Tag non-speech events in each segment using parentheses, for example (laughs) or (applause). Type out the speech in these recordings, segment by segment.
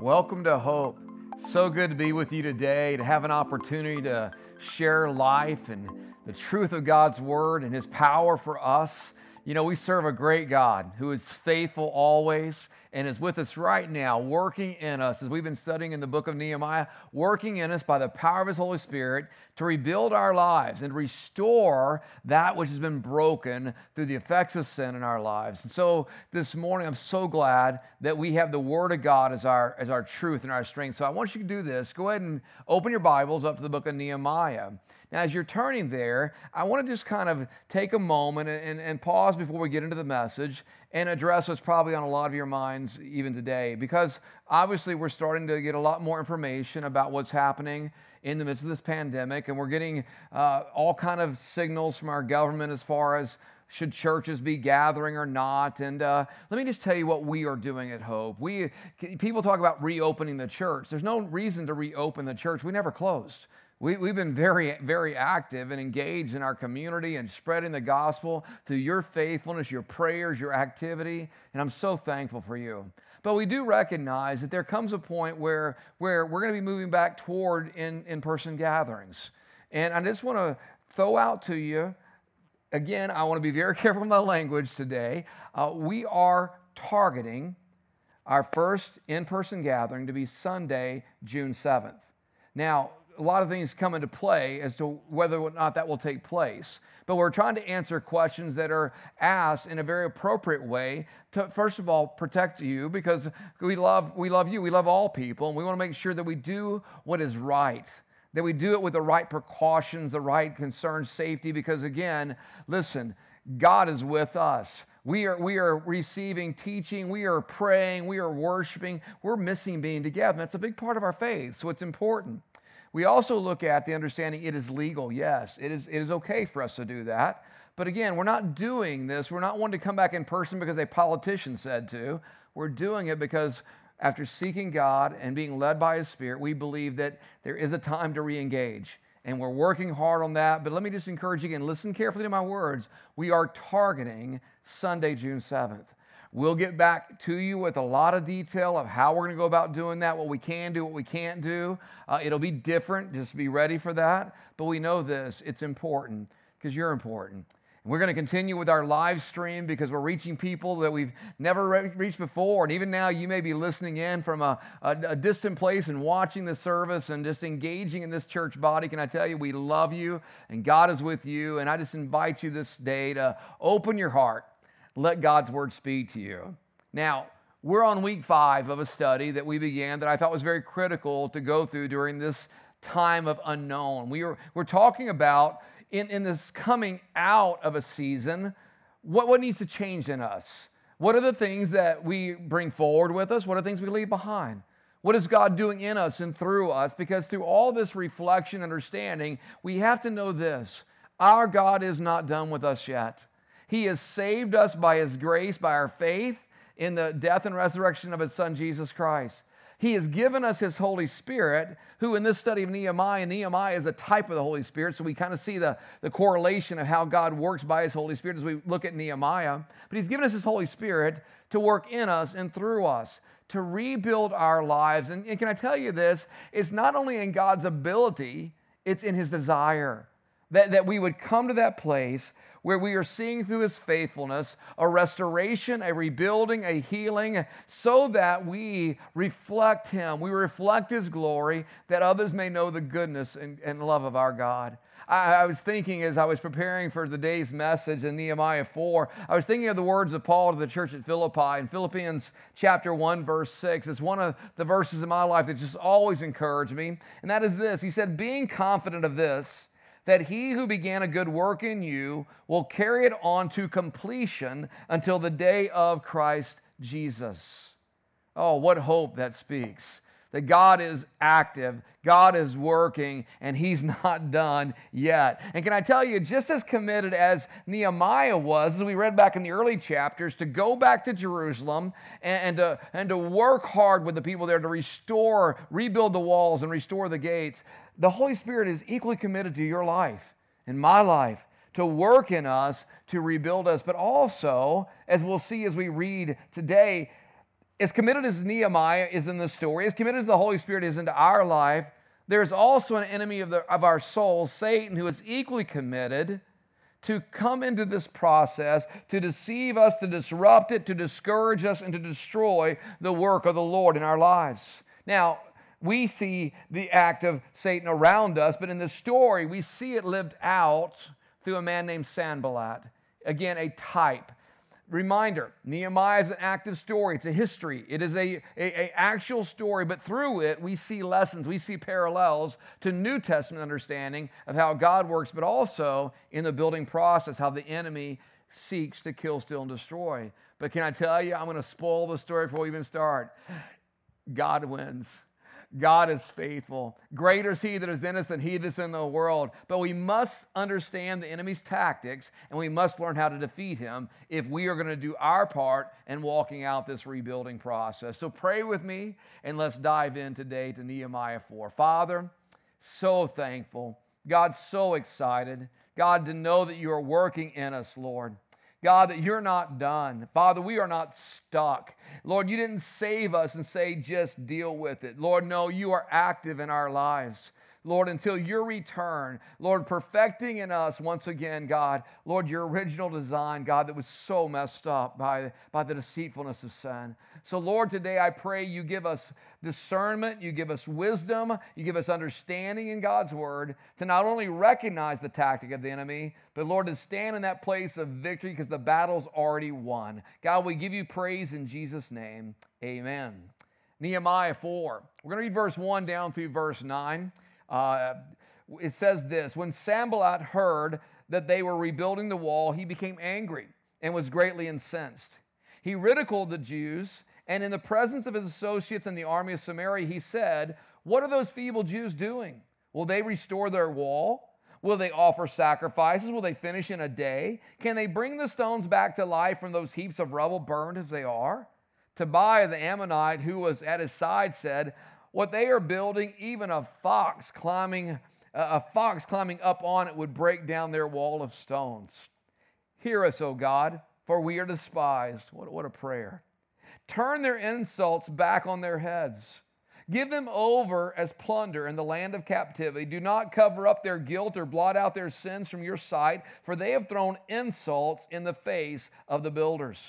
Welcome to Hope. So good to be with you today, to have an opportunity to share life and the truth of God's Word and His power for us. You know, we serve a great God who is faithful always and is with us right now, working in us, as we've been studying in the book of Nehemiah, working in us by the power of His Holy Spirit to rebuild our lives and restore that which has been broken through the effects of sin in our lives. And so this morning, I'm so glad that we have the Word of God as our, as our truth and our strength. So I want you to do this. Go ahead and open your Bibles up to the book of Nehemiah. Now, as you're turning there, I want to just kind of take a moment and, and, pause before we get into the message and address what's probably on a lot of your minds even today. Because obviously, we're starting to get a lot more information about what's happening in the midst of this pandemic, and we're getting uh, all kind of signals from our government as far as should churches be gathering or not? And uh, let me just tell you what we are doing at Hope. We people talk about reopening the church. There's no reason to reopen the church. We never closed. We, we've been very, very active and engaged in our community and spreading the gospel through your faithfulness, your prayers, your activity, and I'm so thankful for you. But we do recognize that there comes a point where, where we're going to be moving back toward in, in-person gatherings. And I just want to throw out to you, again, I want to be very (laughs) careful with my language today. Uh, we are targeting our first in-person gathering to be Sunday, June 7th. Now, a lot of things come into play as to whether or not that will take place. But we're trying to answer questions that are asked in a very appropriate way to, first of all, protect you because we love, we love you. We love all people, and we want to make sure that we do what is right that we do it with the right precautions, the right concern, safety, because again, listen, God is with us. We are, we are receiving teaching, we are praying, we are worshiping, we're missing being together. That's a big part of our faith, so it's important. We also look at the understanding it is legal. Yes, it is, it is okay for us to do that. But again, we're not doing this. We're not wanting to come back in person because a politician said to. We're doing it because after seeking God and being led by His Spirit, we believe that there is a time to re engage. And we're working hard on that. But let me just encourage you again listen carefully to my words. We are targeting Sunday, June 7th. We'll get back to you with a lot of detail of how we're going to go about doing that, what we can do, what we can't do. Uh, it'll be different. Just be ready for that. But we know this it's important because you're important. And we're going to continue with our live stream because we're reaching people that we've never re- reached before. And even now, you may be listening in from a, a, a distant place and watching the service and just engaging in this church body. Can I tell you, we love you and God is with you. And I just invite you this day to open your heart let God's word speak to you. Now, we're on week five of a study that we began that I thought was very critical to go through during this time of unknown. We are, we're talking about in, in this coming out of a season, what, what needs to change in us? What are the things that we bring forward with us? What are things we leave behind? What is God doing in us and through us? Because through all this reflection, understanding, we have to know this our God is not done with us yet. He has saved us by His grace, by our faith in the death and resurrection of His Son, Jesus Christ. He has given us His Holy Spirit, who in this study of Nehemiah, Nehemiah is a type of the Holy Spirit. So we kind of see the, the correlation of how God works by His Holy Spirit as we look at Nehemiah. But He's given us His Holy Spirit to work in us and through us to rebuild our lives. And, and can I tell you this? It's not only in God's ability, it's in His desire that, that we would come to that place where we are seeing through his faithfulness a restoration, a rebuilding, a healing, so that we reflect him. We reflect his glory, that others may know the goodness and, and love of our God. I, I was thinking as I was preparing for the day's message in Nehemiah 4, I was thinking of the words of Paul to the church at Philippi in Philippians chapter 1, verse 6. It's one of the verses in my life that just always encouraged me. And that is this He said, Being confident of this, that he who began a good work in you will carry it on to completion until the day of Christ Jesus. Oh, what hope that speaks. That God is active, God is working, and He's (laughs) not done yet. And can I tell you, just as committed as Nehemiah was, as we read back in the early chapters, to go back to Jerusalem and, and, to, and to work hard with the people there to restore, rebuild the walls, and restore the gates, the Holy Spirit is equally committed to your life and my life to work in us to rebuild us, but also, as we'll see as we read today, as committed as Nehemiah is in the story, as committed as the Holy Spirit is into our life, there's also an enemy of, the, of our soul, Satan, who is equally committed to come into this process to deceive us, to disrupt it, to discourage us, and to destroy the work of the Lord in our lives. Now, we see the act of Satan around us, but in the story, we see it lived out through a man named Sanballat. Again, a type. Reminder Nehemiah is an active story. It's a history. It is a, a, a, actual story, but through it, we see lessons, we see parallels to New Testament understanding of how God works, but also in the building process, how the enemy seeks to kill, steal, and destroy. But can I tell you, I'm going to spoil the story before we even start. God wins. God is faithful. Greater is He that is in us than He that's in the world. But we must understand the enemy's tactics and we must learn how to defeat him if we are going to do our part in walking out this rebuilding process. So pray with me and let's dive in today to Nehemiah 4. Father, so thankful. God, so excited. God, to know that you are working in us, Lord. God, that you're not done. Father, we are not stuck. Lord, you didn't save us and say, just deal with it. Lord, no, you are active in our lives. Lord, until your return, Lord, perfecting in us once again, God, Lord, your original design, God, that was so messed up by, by the deceitfulness of sin. So, Lord, today I pray you give us discernment, you give us wisdom, you give us understanding in God's word to not only recognize the tactic of the enemy, but Lord, to stand in that place of victory because the battle's already won. God, we give you praise in Jesus' name. Amen. Nehemiah 4. We're going to read verse 1 down through verse 9. Uh, it says this When Sanballat heard that they were rebuilding the wall, he became angry and was greatly incensed. He ridiculed the Jews, and in the presence of his associates in the army of Samaria, he said, What are those feeble Jews doing? Will they restore their wall? Will they offer sacrifices? Will they finish in a day? Can they bring the stones back to life from those heaps of rubble burned as they are? Tobiah the Ammonite, who was at his side, said, what they are building, even a fox climbing, a fox climbing up on it would break down their wall of stones. Hear us, O God, for we are despised. What, what a prayer. Turn their insults back on their heads. Give them over as plunder in the land of captivity. Do not cover up their guilt or blot out their sins from your sight, for they have thrown insults in the face of the builders.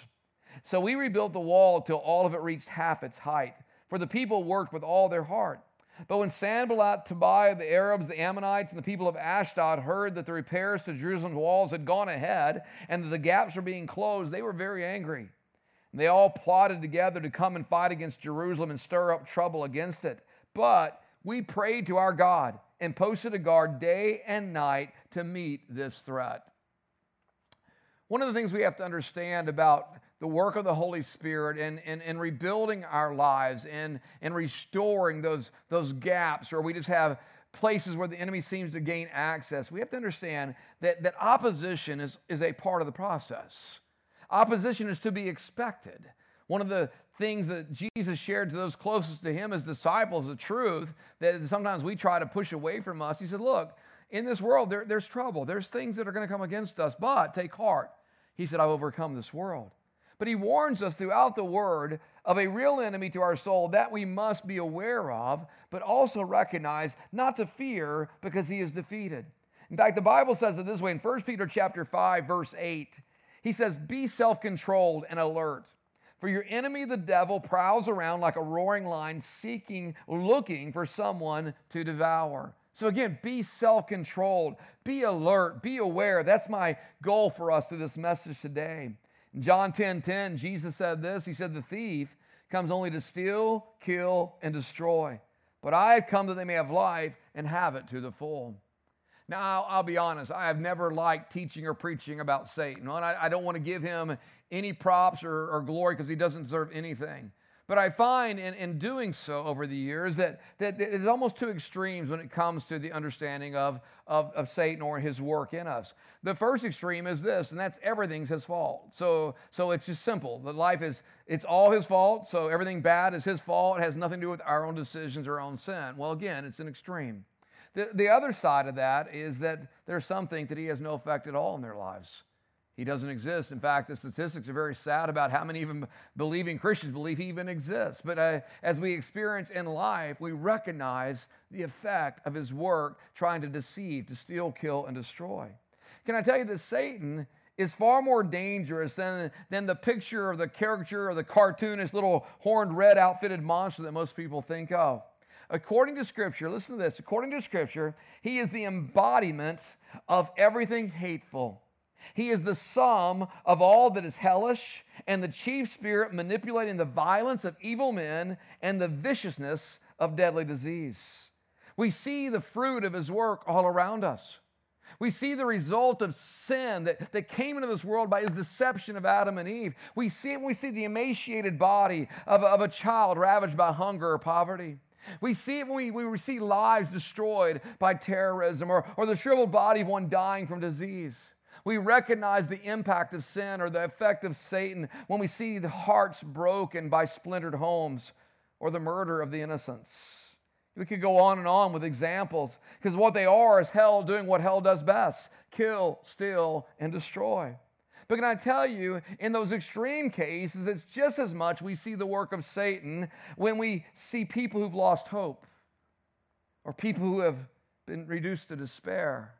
So we rebuilt the wall till all of it reached half its height for the people worked with all their heart. But when Sanballat, Tobiah, the Arabs, the Ammonites, and the people of Ashdod heard that the repairs to Jerusalem's walls had gone ahead and that the gaps were being closed, they were very angry. And they all plotted together to come and fight against Jerusalem and stir up trouble against it. But we prayed to our God and posted a guard day and night to meet this threat. One of the things we have to understand about the work of the Holy Spirit and, and, rebuilding our lives and, and restoring those, those gaps where we just have places where the enemy seems to gain access, we have to understand that, that opposition is, is a part of the process. Opposition is to be expected. One of the things that Jesus shared to those closest to him as disciples, the truth that sometimes we try to push away from us. He said, Look, in this world, there, there's trouble. There's things that are going to come against us, but take heart. He said, I've overcome this world. But he warns us throughout the word of a real enemy to our soul that we must be aware of, but also recognize not to fear because he is defeated. In fact, the Bible says it this way in 1 Peter chapter 5 verse 8. He says, "Be self-controlled and alert, for your enemy the devil prowls around like a roaring lion seeking looking for someone to devour." So again, be self-controlled, be alert, be aware. That's my goal for us through this message today. In John 10 10, Jesus said this He said, The thief comes only to steal, kill, and destroy. But I have come that they may have life and have it to the full. Now, I'll, be honest, I have never liked teaching or preaching about Satan. And I, don't want to give him any props or glory because he doesn't deserve anything. But I find in, in doing so over the years that, that, it's almost two extremes when it comes to the understanding of, of, of Satan or his work in us. The first extreme is this, and that's everything's his fault. So, so it's just simple. The life is, it's all his fault, so everything bad is his fault. It has nothing to do with our own decisions or our own sin. Well, again, it's an extreme. The, the other side of that is that there's some think that he has no effect at all in their lives. He doesn't exist. In fact, the statistics are very sad about how many even believing Christians believe he even exists. But uh, as we experience in life, we recognize the effect of his work trying to deceive, to steal, kill, and destroy. Can I tell you that Satan is far more dangerous than, than the picture or the caricature or the cartoonist little horned red outfitted monster that most people think of. According to Scripture, listen to this according to Scripture, he is the embodiment of everything hateful. He is the sum of all that is hellish and the chief spirit manipulating the violence of evil men and the viciousness of deadly disease. We see the fruit of his work all around us. We see the result of sin that, that came into this world by his deception of Adam and Eve. We see it we see the emaciated body of, of a child ravaged by hunger or poverty. We see it when we, we see lives destroyed by terrorism or, or the shriveled body of one dying from disease. We recognize the impact of sin or the effect of Satan when we see the hearts broken by splintered homes or the murder of the innocents. We could go on and on with examples because what they are is hell doing what hell does best kill, steal, and destroy. But can I tell you, in those extreme cases, it's just as much we see the work of Satan when we see people who've lost hope or people who have been reduced to despair.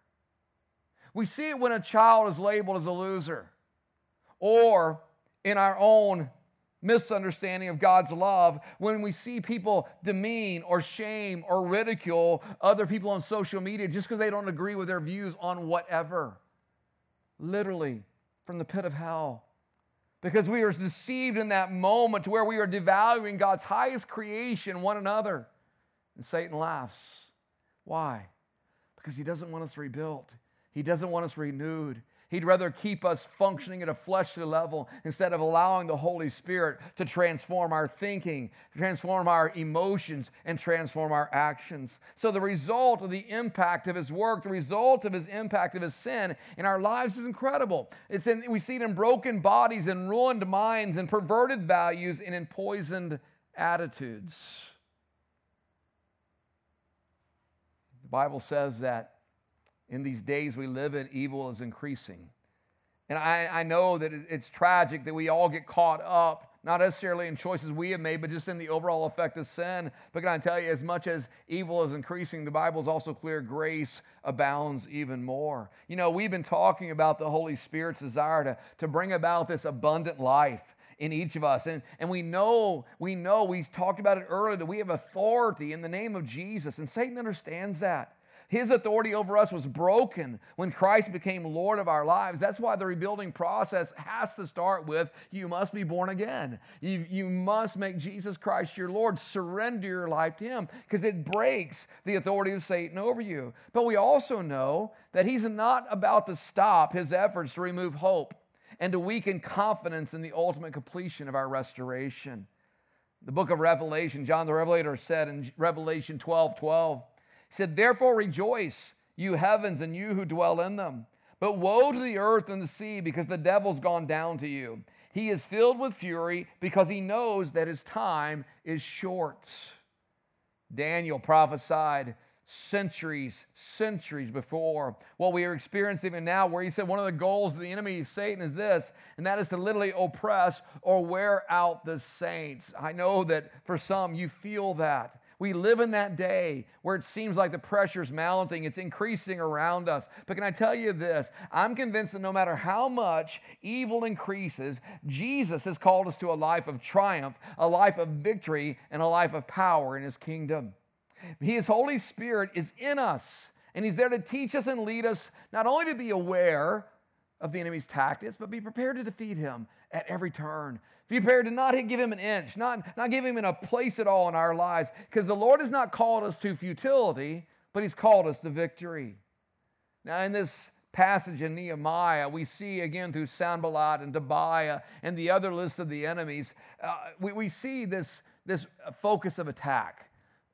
We see it when a child is labeled as a loser or in our own misunderstanding of God's love when we see people demean or shame or ridicule other people on social media just because they don't agree with their views on whatever. Literally, from the pit of hell. Because we are deceived in that moment where we are devaluing God's highest creation, one another. And Satan laughs. Why? Because he doesn't want us rebuilt. He doesn't want us renewed. He'd rather keep us functioning at a fleshly level instead of allowing the Holy Spirit to transform our thinking, transform our emotions, and transform our actions. So, the result of the impact of His work, the result of His impact of His sin in our lives is incredible. It's in, we see it in broken bodies, in ruined minds, in perverted values, and in poisoned attitudes. The Bible says that in these days we live in, evil is increasing. And I, I know that it's tragic that we all get caught up, not necessarily in choices we have made, but just in the overall effect of sin. But can I tell you, as much as evil is increasing, the Bible is also clear grace abounds even more. You know, we've been talking about the Holy Spirit's desire to, to bring about this abundant life in each of us. And, and we know, we know, we talked about it earlier, that we have authority in the name of Jesus. And Satan understands that. His authority over us was broken when Christ became Lord of our lives. That's why the rebuilding process has to start with you must be born again. You, you must make Jesus Christ your Lord. Surrender your life to Him because it breaks the authority of Satan over you. But we also know that He's not about to stop His efforts to remove hope and to weaken confidence in the ultimate completion of our restoration. The book of Revelation, John the Revelator said in Revelation 12 12, he said, Therefore rejoice, you heavens, and you who dwell in them. But woe to the earth and the sea, because the devil's gone down to you. He is filled with fury because he knows that his time is short. Daniel prophesied centuries, centuries before what we are experiencing even now, where he said one of the goals of the enemy of Satan is this, and that is to literally oppress or wear out the saints. I know that for some you feel that. We live in that day where it seems like the pressure is mounting, it's increasing around us. But can I tell you this? I'm convinced that no matter how much evil increases, Jesus has called us to a life of triumph, a life of victory, and a life of power in His kingdom. His Holy Spirit is in us, and He's there to teach us and lead us not only to be aware of the enemy's tactics, but be prepared to defeat him at every turn. Be prepared to not give him an inch, not, not give him a place at all in our lives, because the Lord has not called us to futility, but He's called us to victory. Now, in this passage in Nehemiah, we see again through Sanballat and Tobiah and the other list of the enemies, uh, we, we see this, this focus of attack.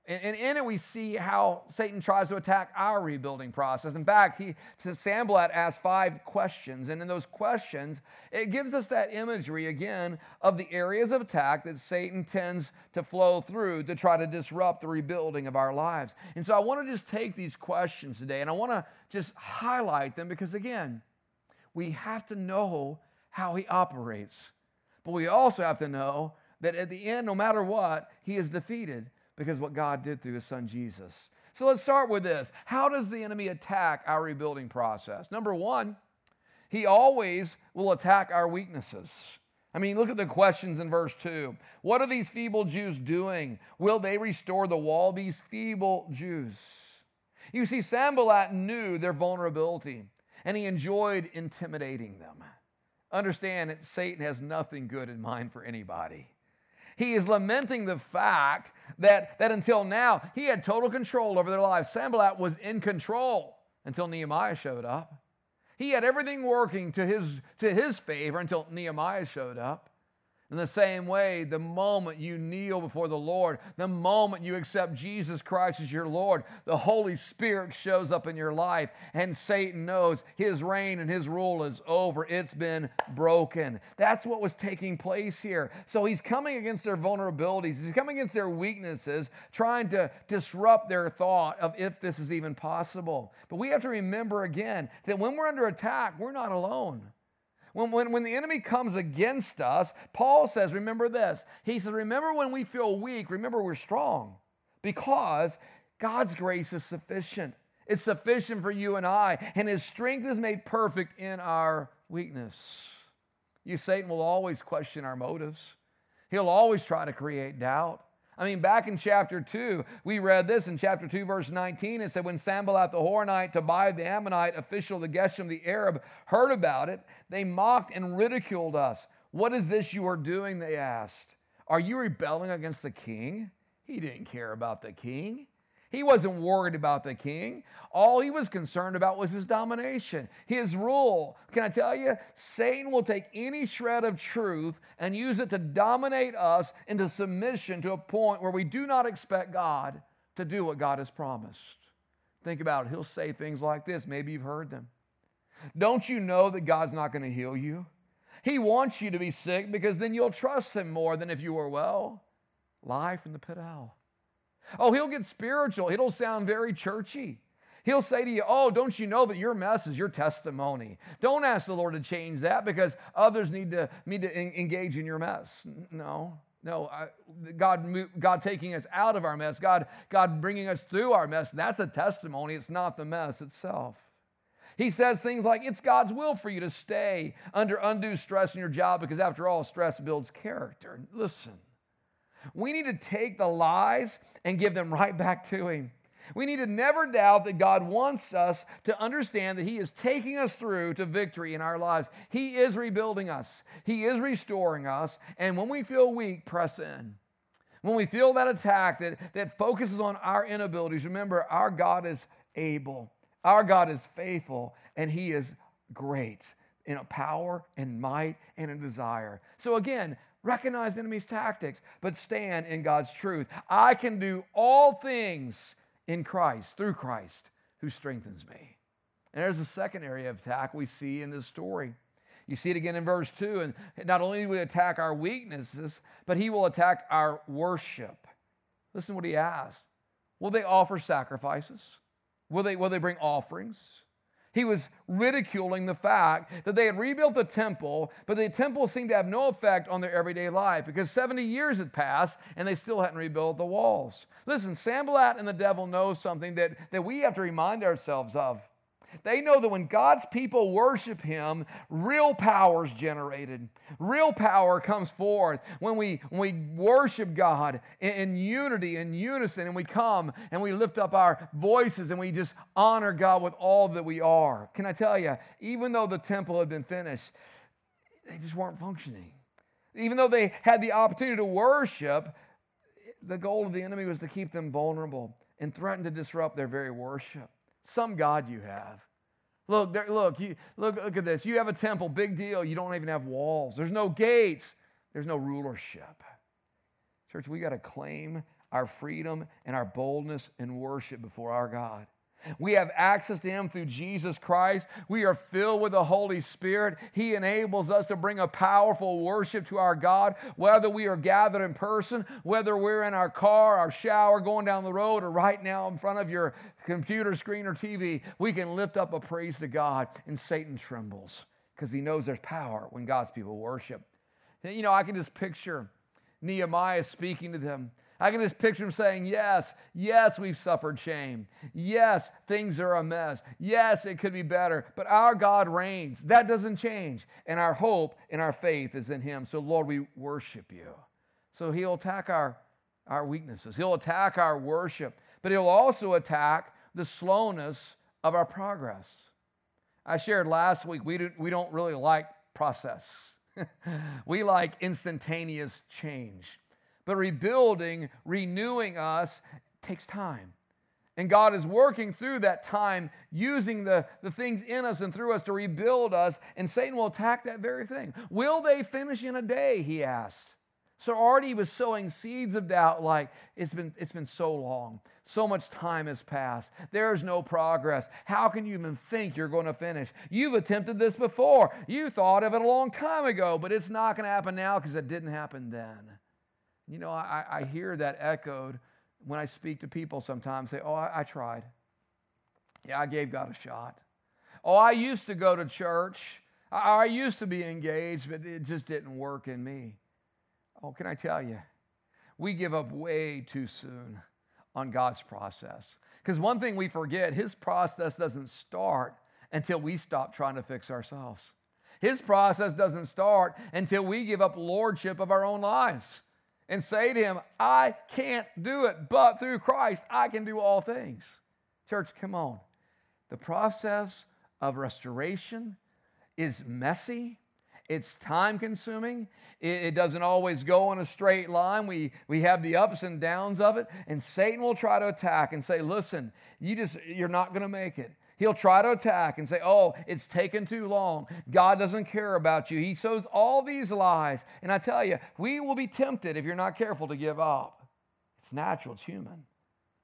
And, in it, we see how Satan tries to attack our rebuilding process. In fact, he, Sanballat asks five questions. And in those questions, it gives us that imagery again of the areas of attack that Satan tends to flow through to try to disrupt the rebuilding of our lives. And so I want to just take these questions today and I want to just highlight them because, again, we have to know how he operates. But we also have to know that at the end, no matter what, he is defeated because what God did through his son Jesus. So let's start with this. How does the enemy attack our rebuilding process? Number one, he always will attack our weaknesses. I mean, look at the questions in verse 2. What are these feeble Jews doing? Will they restore the wall? These feeble Jews. You see, Sanballat knew their vulnerability and he enjoyed intimidating them. Understand that Satan has nothing good in mind for anybody. He is lamenting the fact that, that until now he had total control over their lives. Sanballat was in control until Nehemiah showed up. He had everything working to his, to his favor until Nehemiah showed up. In the same way, the moment you kneel before the Lord, the moment you accept Jesus Christ as your Lord, the Holy Spirit shows up in your life, and Satan knows his reign and his rule is over. It's been broken. That's what was taking place here. So he's coming against their vulnerabilities, he's coming against their weaknesses, trying to disrupt their thought of if this is even possible. But we have to remember again that when we're under attack, we're not alone. When, when, when the enemy comes against us, Paul says, remember this. He says, remember when we feel weak, remember we're strong because God's grace is sufficient. It's sufficient for you and I, and his strength is made perfect in our weakness. You, Satan, will always question our motives. He'll always try to create doubt. I mean, back in chapter 2, we read this in chapter 2, verse 19. It said, When Sanballat the Horonite, Tobiah the Ammonite, official the Geshem the Arab, heard about it, they mocked and ridiculed us. What is this you are doing? They asked. Are you rebelling against the king? He didn't care about the king. He wasn't worried about the king. All he was concerned about was his domination, his rule. Can I tell you? Satan will take any shred of truth and use it to dominate us into submission to a point where we do not expect God to do what God has promised. Think about it. He'll say things like this. Maybe you've heard them. Don't you know that God's not going to heal you? He wants you to be sick because then you'll trust Him more than if you were well. Lie from the pit hell. Oh, he'll get spiritual. It'll sound very churchy. He'll say to you, Oh, don't you know that your mess is your testimony? Don't ask the Lord to change that because others need to, need to engage in your mess. No, no. I, God, God taking us out of our mess, God, God bringing us through our mess, that's a testimony. It's not the mess itself. He says things like, It's God's will for you to stay under undue stress in your job because, after all, stress builds character. Listen, we need to take the lies and give them right back to Him. We need to never doubt that God wants us to understand that He is taking us through to victory in our lives. He is rebuilding us, He is restoring us. And when we feel weak, press in. When we feel that attack that, that focuses on our inabilities, remember our God is able, our God is faithful, and He is great in a power and might and a desire. So again, Recognize the enemy's tactics, but stand in God's truth. I can do all things in Christ, through Christ, who strengthens me. And there's a second area of attack we see in this story. You see it again in verse 2. And not only will he attack our weaknesses, but he will attack our worship. Listen to what he asks Will they offer sacrifices? Will they, will they bring offerings? He was ridiculing the fact that they had rebuilt the temple, but the temple seemed to have no effect on their everyday life because 70 years had passed and they still hadn't rebuilt the walls. Listen, Sanballat and the devil know something that, that we have to remind ourselves of. They know that when God's people worship Him, real power is generated. Real power comes forth when we, when we worship God in, in unity, in unison, and we come and we lift up our voices and we just honor God with all that we are. Can I tell you, even though the temple had been finished, they just weren't functioning. Even though they had the opportunity to worship, the goal of the enemy was to keep them vulnerable and threaten to disrupt their very worship some God you have. Look, there, look, you, look, look at this. You have a temple, big deal. You don't even have walls. There's no gates. There's no rulership. Church, we got to claim our freedom and our boldness and worship before our God. We have access to Him through Jesus Christ. We are filled with the Holy Spirit. He enables us to bring a powerful worship to our God, whether we are gathered in person, whether we're in our car, our shower, going down the road, or right now in front of your computer screen or TV. We can lift up a praise to God, and Satan trembles. because he knows there's power when God's people worship. You know, I can just picture Nehemiah speaking to them. I can just picture him saying, Yes, yes, we've suffered shame. Yes, things are a mess. Yes, it could be better. But our God reigns. That doesn't change. And our hope and our faith is in him. So, Lord, we worship you. So he'll attack our, our weaknesses, he'll attack our worship, but he'll also attack the slowness of our progress. I shared last week, we don't, we don't really like process. (laughs) we like instantaneous change. But rebuilding, renewing us takes time. And God is working through that time, using the, the things in us and through us to rebuild us. And Satan will attack that very thing. Will they finish in a day? He asked. So already he was sowing seeds of doubt, like it's been, it's been so long. So much time has passed. There's no progress. How can you even think you're going to finish? You've attempted this before. You thought of it a long time ago, but it's not going to happen now because it didn't happen then. You know, I, I hear that echoed when I speak to people sometimes say, Oh, I, I tried. Yeah, I gave God a shot. Oh, I used to go to church. I, I used to be engaged, but it just didn't work in me. Oh, can I tell you? We give up way too soon on God's process. Because one thing we forget, His process doesn't start until we stop trying to fix ourselves. His process doesn't start until we give up lordship of our own lives and say to Him, I can't do it, but through Christ, I can do all things. Church, come on. The process of restoration is messy, it's time consuming. It, doesn't always go in a straight line. We, we have the ups and downs of it. And Satan will try to attack and say, listen, you just, you're not going to make it. He'll try to attack and say, Oh, it's taken too long. God doesn't care about you. He sows all these lies. And I tell you, we will be tempted if you're not careful to give up. It's natural, it's human.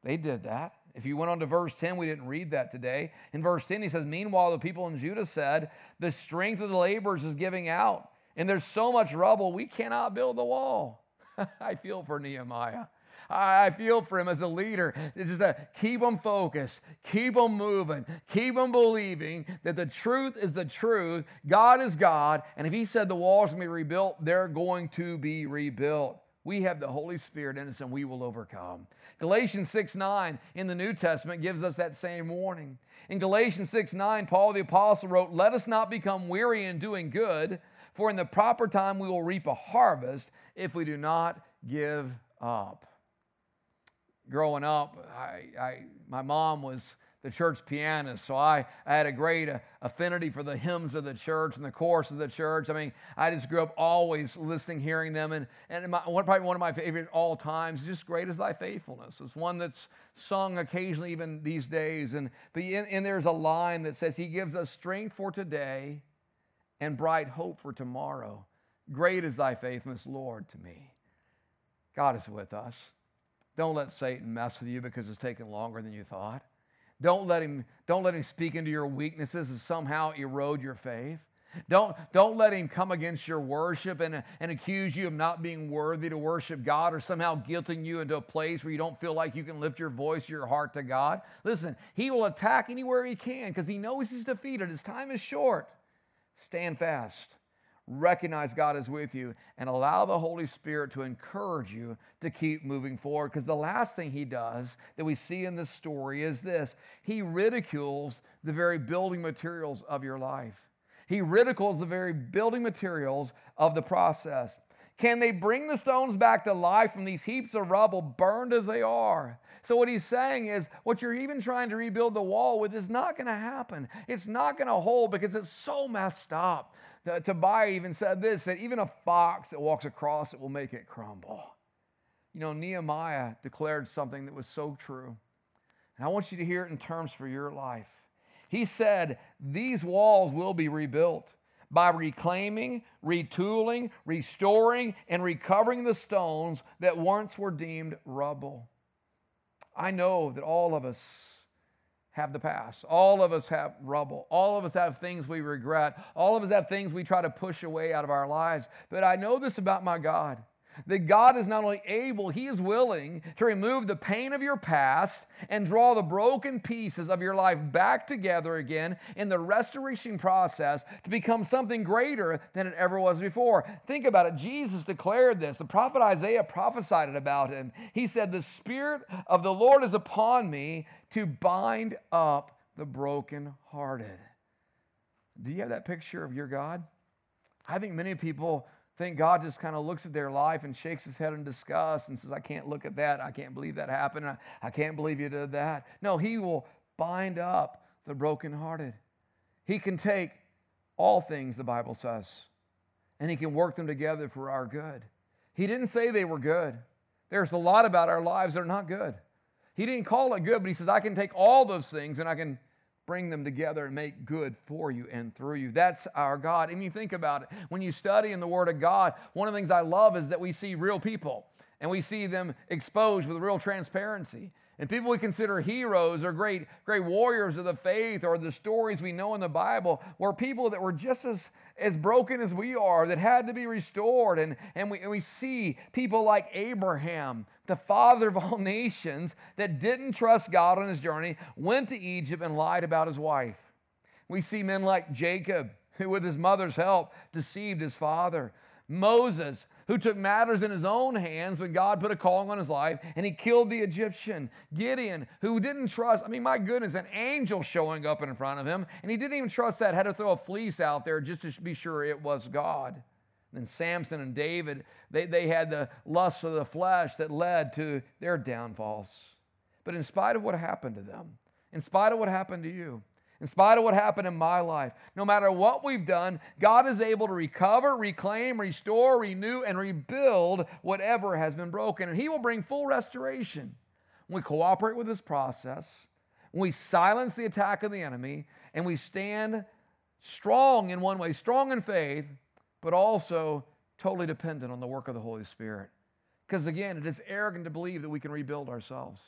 They did that. If you went on to verse 10, we didn't read that today. In verse 10, he says, Meanwhile, the people in Judah said, The strength of the laborers is giving out, and there's so much rubble, we cannot build the wall. (laughs) I feel for Nehemiah. I feel for him as a leader. It's just to keep them focused, keep them moving, keep them believing that the truth is the truth. God is God. And if he said the walls can be rebuilt, they're going to be rebuilt. We have the Holy Spirit in us and we will overcome. Galatians 6 9 in the New Testament gives us that same warning. In Galatians 6 9, Paul the Apostle wrote, Let us not become weary in doing good, for in the proper time we will reap a harvest if we do not give up. Growing up, I, I, my mom was the church pianist. So I, I had a great uh, affinity for the hymns of the church and the chorus of the church. I mean, I just grew up always listening, hearing them. And, and my, one, probably one of my favorite all times, just great is thy faithfulness. It's one that's sung occasionally even these days. And, but in, and there's a line that says, He gives us strength for today and bright hope for tomorrow. Great is thy faithfulness, Lord, to me. God is with us. Don't let Satan mess with you because it's taken longer than you thought. Don't let him, don't let him speak into your weaknesses and somehow erode your faith. Don't, don't let him come against your worship and, and accuse you of not being worthy to worship God or somehow guilting you into a place where you don't feel like you can lift your voice, your heart to God. Listen, he will attack anywhere he can because he knows he's defeated. His time is short. Stand fast recognize God is with you, and allow the Holy Spirit to encourage you to keep moving forward. Because the last thing he does that we see in this story is this he ridicules the very building materials of your life. He ridicules the very building materials of the process. Can they bring the stones back to life from these heaps of rubble, burned as they are? So, what he's saying is, what you're even trying to rebuild the wall with is not going to happen. It's not going to hold because it's so messed up. Tobiah even said this that even a fox that walks across it will make it crumble. You know, Nehemiah declared something that was so true. And I want you to hear it in terms for your life. He said, These walls will be rebuilt by reclaiming, retooling, restoring, and recovering the stones that once were deemed rubble. I know that all of us have the past. All of us have rubble. All of us have things we regret. All of us have things we try to push away out of our lives. But I know this about my God. that God is not only able, He is willing to remove the pain of your past and draw the broken pieces of your life back together again in the restoration process to become something greater than it ever was before. Think about it. Jesus declared this. The prophet Isaiah prophesied it about him. He said, The Spirit of the Lord is upon me to bind up the brokenhearted. Do you have that picture of your God? I think many people think God just kind of looks at their life and shakes his head in disgust and says, I can't look at that. I can't believe that happened. I, I can't believe you did that. No, he will bind up the brokenhearted. He can take all things, the Bible says, and he can work them together for our good. He didn't say they were good. There's a lot about our lives that are not good. He didn't call it good, but he says, I can take all those things and I can bring them together and make good for you and through you. That's our God. And you think about it, when you study in the Word of God, one of the things I love is that we see real people and we see them exposed with real transparency. And people we consider heroes or great, great warriors of the faith or the stories we know in the Bible were people that were just as, as broken as we are, that had to be restored. And, and, we, and we see people like Abraham, the father of all (laughs) nations, that didn't trust God on his journey, went to Egypt and lied about his wife. We see men like Jacob, who with his mother's help deceived his father. Moses, who took matters in his own hands when God put a calling on his life and he killed the Egyptian. Gideon, who didn't trust, I mean, my goodness, an angel showing up in front of him, and he didn't even trust that, had to throw a fleece out there just to be sure it was God. And Samson and David, they, they had the lust of the flesh that led to their downfalls. But in spite of what happened to them, in spite of what happened to you, in spite of what happened in my life, no matter what we've done, God is able to recover, reclaim, restore, renew, and rebuild whatever has been broken. And He will bring full restoration. When we cooperate with this process, when we silence the attack of the enemy, and we stand strong in one way, strong in faith, but also totally dependent on the work of the Holy Spirit. Because again, it is arrogant to believe that we can rebuild ourselves.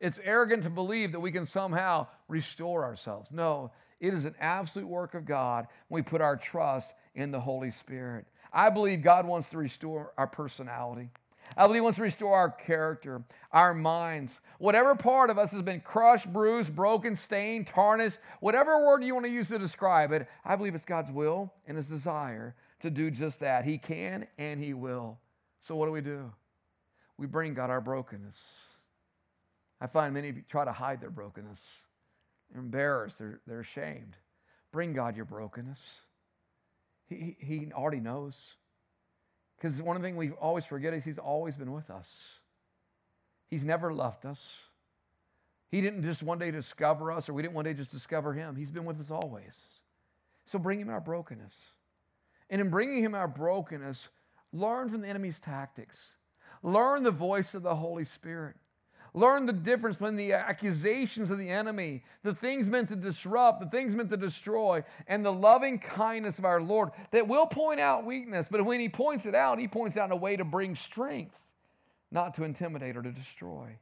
It's arrogant to believe that we can somehow restore ourselves. No, it is an absolute work of God when we put our trust in the Holy Spirit. I believe God wants to restore our personality. I believe He wants to restore our character, our minds. Whatever part of us has been crushed, bruised, broken, stained, tarnished, whatever word you want to use to describe it, I believe it's God's will and His desire to do just that. He can and He will. So, what do we do? We bring God our brokenness. I find many try to hide their brokenness. They're embarrassed, they're, they're ashamed. Bring God your brokenness. He, he already knows. Because one of the things we always forget is He's always been with us. He's never left us. He didn't just one day discover us, or we didn't one day just discover Him. He's been with us always. So bring Him our brokenness. And in bringing Him our brokenness, learn from the enemy's tactics. Learn the voice of the Holy Spirit. Learn the difference between the accusations of the enemy, the things meant to disrupt, the things meant to destroy, and the loving kindness of our Lord that will point out weakness. But when He points it out, He points out in a way to bring strength, not to intimidate or to destroy.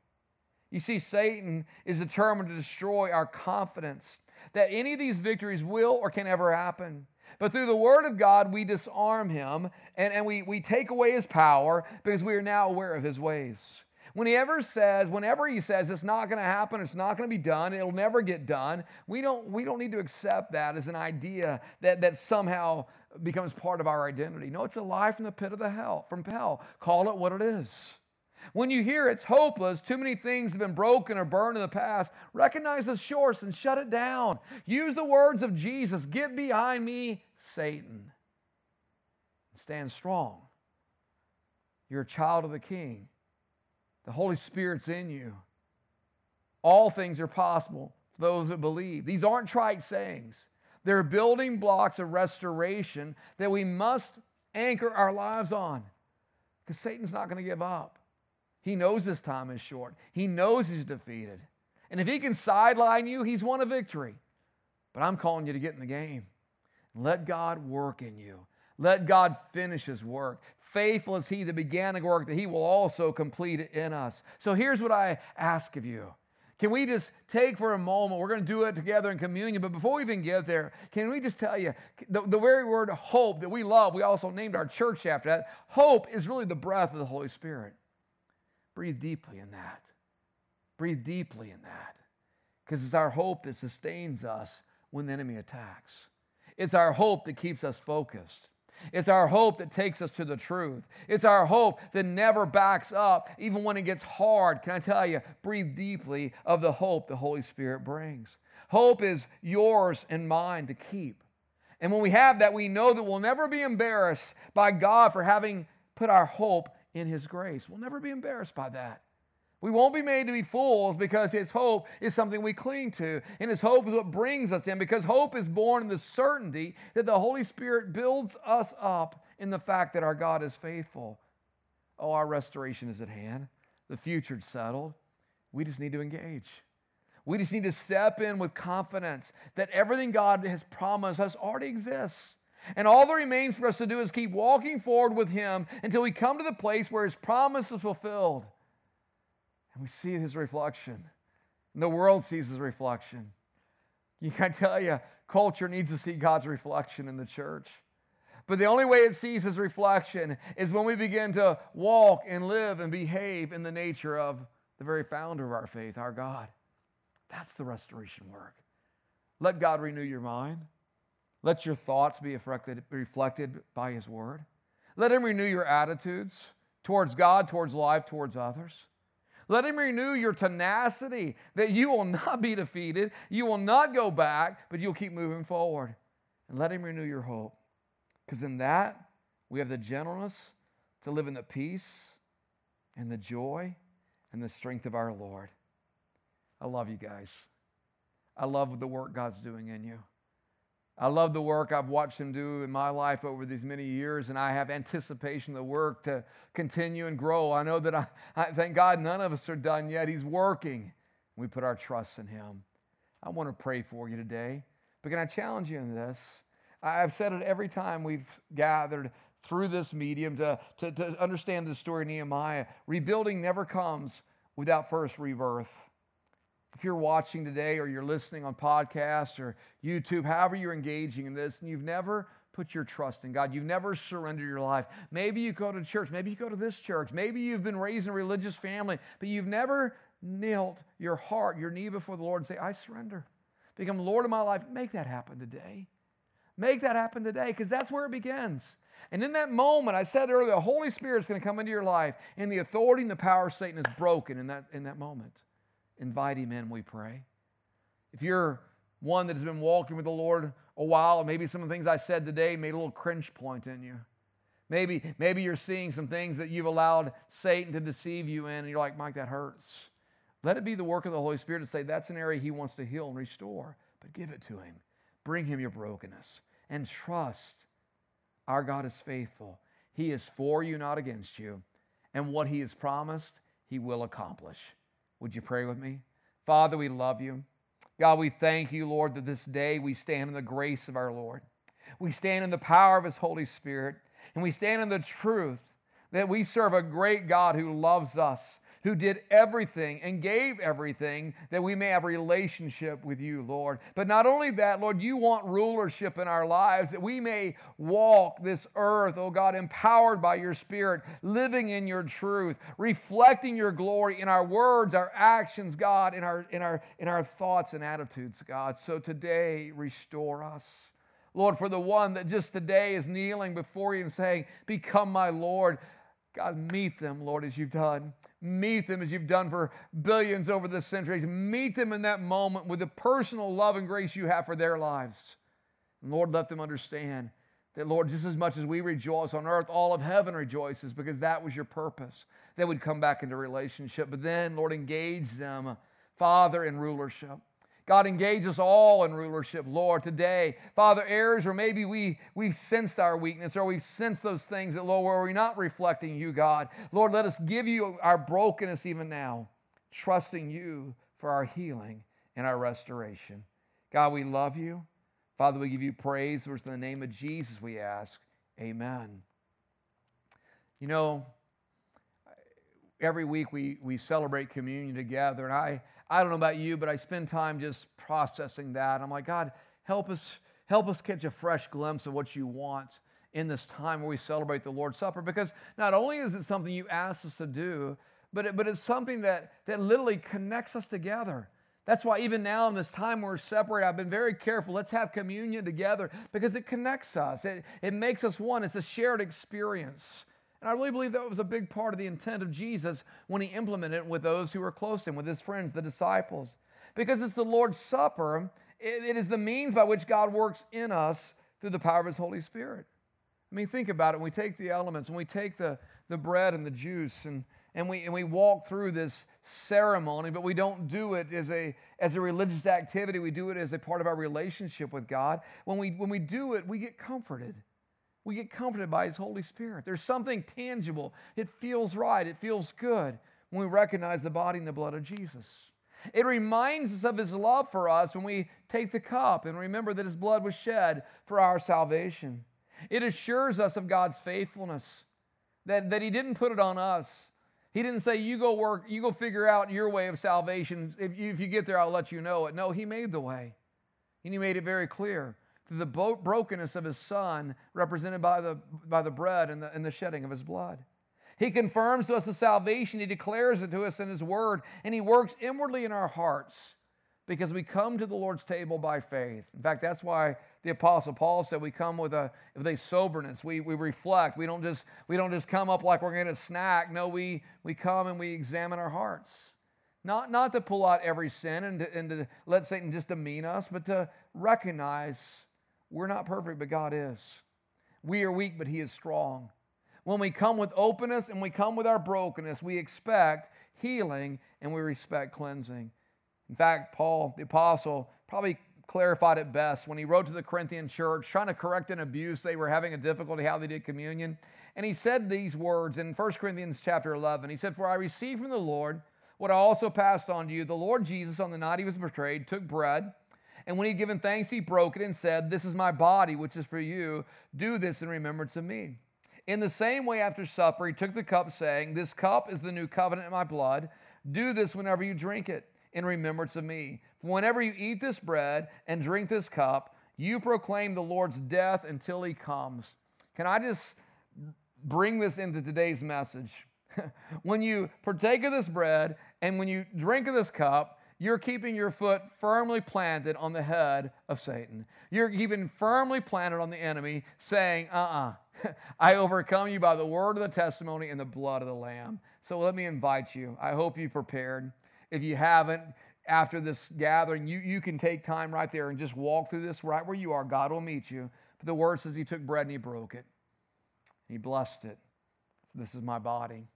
You see, Satan is determined to destroy our confidence that any of these victories will or can ever happen. But through the Word of God, we disarm him and, and we, we take away his power because we are now aware of his ways. When he ever says, whenever he says it's not going to happen, it's not going to be done, it'll never get done, we don't, we don't need to accept that as an idea that, that somehow becomes part of our identity. No, it's a lie from the pit of the hell, from hell. Call it what it is. When you hear it's hopeless, too many things have been broken or burned in the past, recognize the source and shut it down. Use the words of Jesus Get behind me, Satan. Stand strong. You're a child of the King. The Holy Spirit's in you. All things are possible for those that believe. These aren't trite sayings, they're building blocks of restoration that we must anchor our lives on because Satan's not going to give up. He knows his time is short, he knows he's defeated. And if he can sideline you, he's won a victory. But I'm calling you to get in the game. Let God work in you. Let God finish his work. Faithful is he that began a work that he will also complete it in us. So here's what I ask of you Can we just take for a moment? We're going to do it together in communion, but before we even get there, can we just tell you the, the very word hope that we love, we also named our church after that. Hope is really the breath of the Holy Spirit. Breathe deeply in that. Breathe deeply in that. Because it's our hope that sustains us when the enemy attacks. It's our hope that keeps us focused. It's our hope that takes us to the truth. It's our hope that never backs up, even when it gets hard. Can I tell you, breathe deeply of the hope the Holy Spirit brings. Hope is yours and mine to keep. And when we have that, we know that we'll never be embarrassed by God for having put our hope in His grace. We'll never be embarrassed by that. We won't be made to be fools because His hope is something we cling to. And His hope is what brings us in because hope is born in the certainty that the Holy Spirit builds us up in the fact that our God is faithful. Oh, our restoration is at hand, the future's settled. We just need to engage. We just need to step in with confidence that everything God has promised us already exists. And all that remains for us to do is keep walking forward with Him until we come to the place where His promise is fulfilled. And we see his reflection. And the world sees his reflection. You can tell you, culture needs to see God's reflection in the church. But the only way it sees his reflection is when we begin to walk and live and behave in the nature of the very founder of our faith, our God. That's the restoration work. Let God renew your mind. Let your thoughts be reflected, reflected by his word. Let him renew your attitudes towards God, towards life, towards others. Let Him renew your tenacity that you will (laughs) not be defeated, you will not go back, but you'll keep moving forward. And let Him renew your hope. Because in that, we have the gentleness to live in the peace and the joy and the strength of our Lord. I love you guys. I love the work God's doing in you. I love the work I've watched him do in my life over these many years, and I have anticipation of the work to continue and grow. I know that I, I thank God none of us are done yet. He's working. We put our trust in him. I want to pray for you today, but can I challenge you in this? I've said it every time we've gathered through this medium to, to, to understand the story of Nehemiah. Rebuilding never comes without first rebirth. If you're watching today or you're listening on podcast or YouTube, however you're engaging in this, and you've never put your trust in God, you've never surrendered your life. Maybe you go to church, maybe you go to this church, maybe you've been raised in a religious family, but you've never knelt your heart, your knee before the Lord and say, I surrender. Become Lord of my life. Make that happen today. Make that happen today because that's where it begins. And in that moment, I said earlier, the Holy is going to come into your life, and the authority and the power of Satan is broken in that, in that moment. Invite him in, we pray. If you're one that has been walking with the Lord a while, maybe some of the things I said today made a little cringe point in you. Maybe, maybe you're seeing some things that you've allowed Satan to deceive you in, and you're like, Mike, that hurts. Let it be the work of the Holy Spirit to say that's an area He wants to heal and restore, but give it to Him. Bring Him your brokenness and trust our God is faithful. He is for you, not against you. And what He has promised, He will accomplish. Would you pray with me? Father, we love you. God, we thank you, Lord, that this day we stand in the grace of our Lord. We stand in the power of His Holy Spirit, and we stand in the truth that we serve a great God who loves us who did everything and gave everything that we may have relationship with you, Lord. But not only that, Lord, you want rulership in our lives that we may walk this earth, oh God, empowered by your Spirit, living in your truth, reflecting your glory in our words, our actions, God, in our, in our, in our thoughts and attitudes, God. So today, restore us. Lord, for the one that just today is kneeling before you and saying, Become my Lord. God, meet them, Lord, as you've done. Meet them as you've done for billions over the centuries. Meet them in that moment with the personal love and grace you have for their lives. And Lord, let them understand that, Lord, just as much as we rejoice on earth, all of heaven rejoices because that was your purpose. They would come back into relationship. But then, Lord, engage them, Father, in rulership. God, engage us all in rulership, Lord, today. Father, errors, or maybe we, we've sensed our weakness, or we've sensed those things that, Lord, where we're not reflecting you, God. Lord, let us give you our brokenness even now, trusting you for our healing and our restoration. God, we love you. Father, we give you praise. It's in the name of Jesus we ask. Amen. You know, every week we, we celebrate communion together. And I, I don't know about you, but I spend time just processing that. I'm like, God, help us, help us catch a fresh glimpse of what you want in this time where we celebrate the Lord's Supper. Because not only is it something you asked us to do, but, it, but it's something that, that literally connects us together. That's why even now in this time where we're separated, I've been very careful. Let's have communion together because it connects us. It, it makes us one. It's a shared experience. And I really believe that was a big part of the intent of Jesus when he implemented it with those who were close to him, with his friends, the disciples. Because it's the Lord's Supper, it, is the means by which God works in us through the power of his Holy Spirit. I mean, think about it. When we take the elements and we take the, the bread and the juice and, and, we, and we walk through this ceremony, but we don't do it as a, as a religious activity. We do it as a part of our relationship with God. When we, when we do it, we get comforted we get comforted by His Holy Spirit. There's something tangible. It feels right. It feels good when we recognize the body and the blood of Jesus. It reminds us of His love for us when we take the cup and remember that His blood was shed for our salvation. It assures us of God's faithfulness, that, that He didn't put it on us. He didn't say, You go work, you go figure out your way of salvation. If you, if you get there, I'll let you know it. No, He made the way. And He made it very clear through the brokenness of his son, represented by the, by the bread and the, and the shedding of his blood. He confirms to us the salvation, he declares it to us in his word, and he works inwardly in our hearts because we come to the Lord's table by faith. In fact, that's why the apostle Paul said we come with a, with a soberness. We, we reflect. We don't just we don't just come up like we're going to snack. No, we we come and we examine our hearts. Not, not to pull out every sin and to, and to let Satan just demean us, but to recognize we're not perfect, but God is. We are weak, but He is strong. When we come with openness and we come with our brokenness, we expect healing and we respect cleansing. In fact, Paul, the apostle, probably clarified it best when he wrote to the Corinthian church, trying to correct an abuse. They were having a difficulty how they did communion. And he said these words in 1 Corinthians chapter 11. He said, For I received from the Lord what I also passed on to you. The Lord Jesus, on the night he was betrayed, took bread. And when he'd given thanks, he broke it and said, This is my body, which is for you. Do this in remembrance of me. In the same way, after supper, he took the cup, saying, This cup is the new covenant in my blood. Do this whenever you drink it in remembrance of me. For whenever you eat this bread and drink this cup, you proclaim the Lord's death until he comes. Can I just bring this into today's message? (laughs) when you partake of this bread and when you drink of this cup, you're keeping your foot firmly planted on the head of Satan. You're keeping firmly planted on the enemy, saying, uh uh-uh, uh (laughs) I overcome you by the word of the testimony and the blood of the Lamb. So let me invite you. I hope you prepared. If you haven't, after this gathering, you, you can take time right there and just walk through this right where you are. God will meet you. But the word says he took bread and he broke it, he blessed it. So this is my body.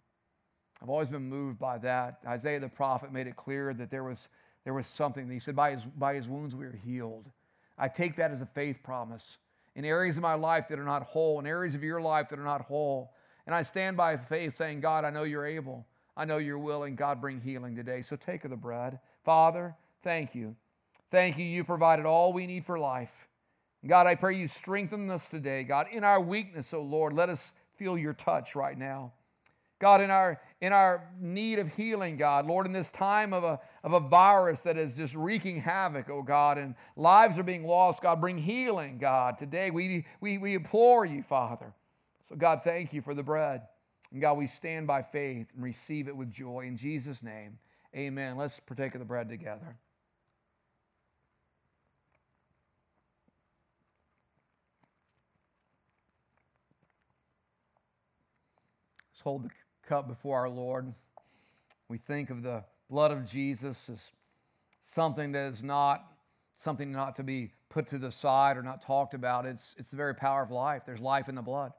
I've always been moved by that. Isaiah the prophet made it clear that there was, there was something. He said, by his, by his wounds we are healed. I take that as a faith promise. In areas of my life that are not whole, in areas of your life that are not whole. And I stand by faith saying, God, I know you're able. I know you're willing. God, bring healing today. So take of the bread. Father, thank you. Thank you. You provided all we need for life. God, I pray you strengthen us today. God, in our weakness, oh Lord, let us feel your touch right now. God, in our, in our need of healing, God, Lord, in this time of a, of a virus that is just wreaking havoc, oh God, and lives are being lost, God, bring healing, God. Today we, we, we implore you, Father. So, God, thank you for the bread. And God, we stand by faith and receive it with joy. In Jesus' name, amen. Let's partake of the bread together. Let's hold the cup before our Lord, we think of the blood of Jesus as something that is not something not to be put to the side or not talked about. It's, it's the very power of life. There's life in the blood.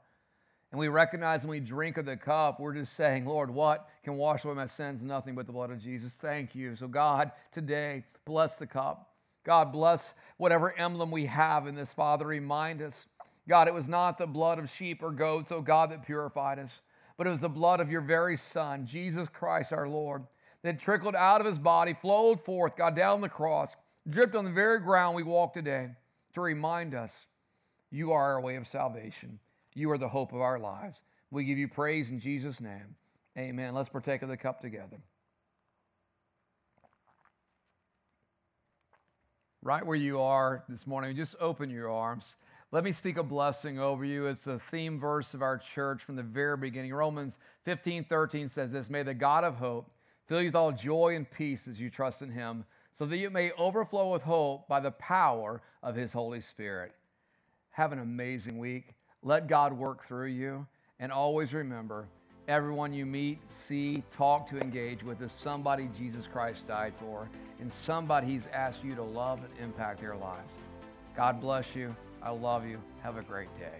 And we recognize when we drink of the cup, we're just saying, Lord, what can wash away my sins? Nothing but the blood of Jesus. Thank you. So, God, today, bless the cup. God, bless whatever emblem we have in this, Father. Remind us, God, it was not the blood of sheep or goats, oh God, that purified us but it was the blood of your very Son, Jesus Christ our Lord, that trickled out of his body, flowed forth, got down the cross, dripped on the very ground we walk today to remind us you are our way of salvation. You are the hope of our lives. We give you praise in Jesus' name. Amen. Let's partake of the cup together. Right where you are this morning, just open your arms. Let me speak a blessing over you. It's a theme verse of our church from the very beginning. Romans 15 13 says this May the God of hope fill you with all joy and peace as you trust in him, so that you may overflow with hope by the power of his Holy Spirit. Have an amazing week. Let God work through you. And always remember everyone you meet, see, talk to, engage with is somebody Jesus Christ died for and somebody He's asked you to love and impact their lives. God bless you. I love you. Have a great day.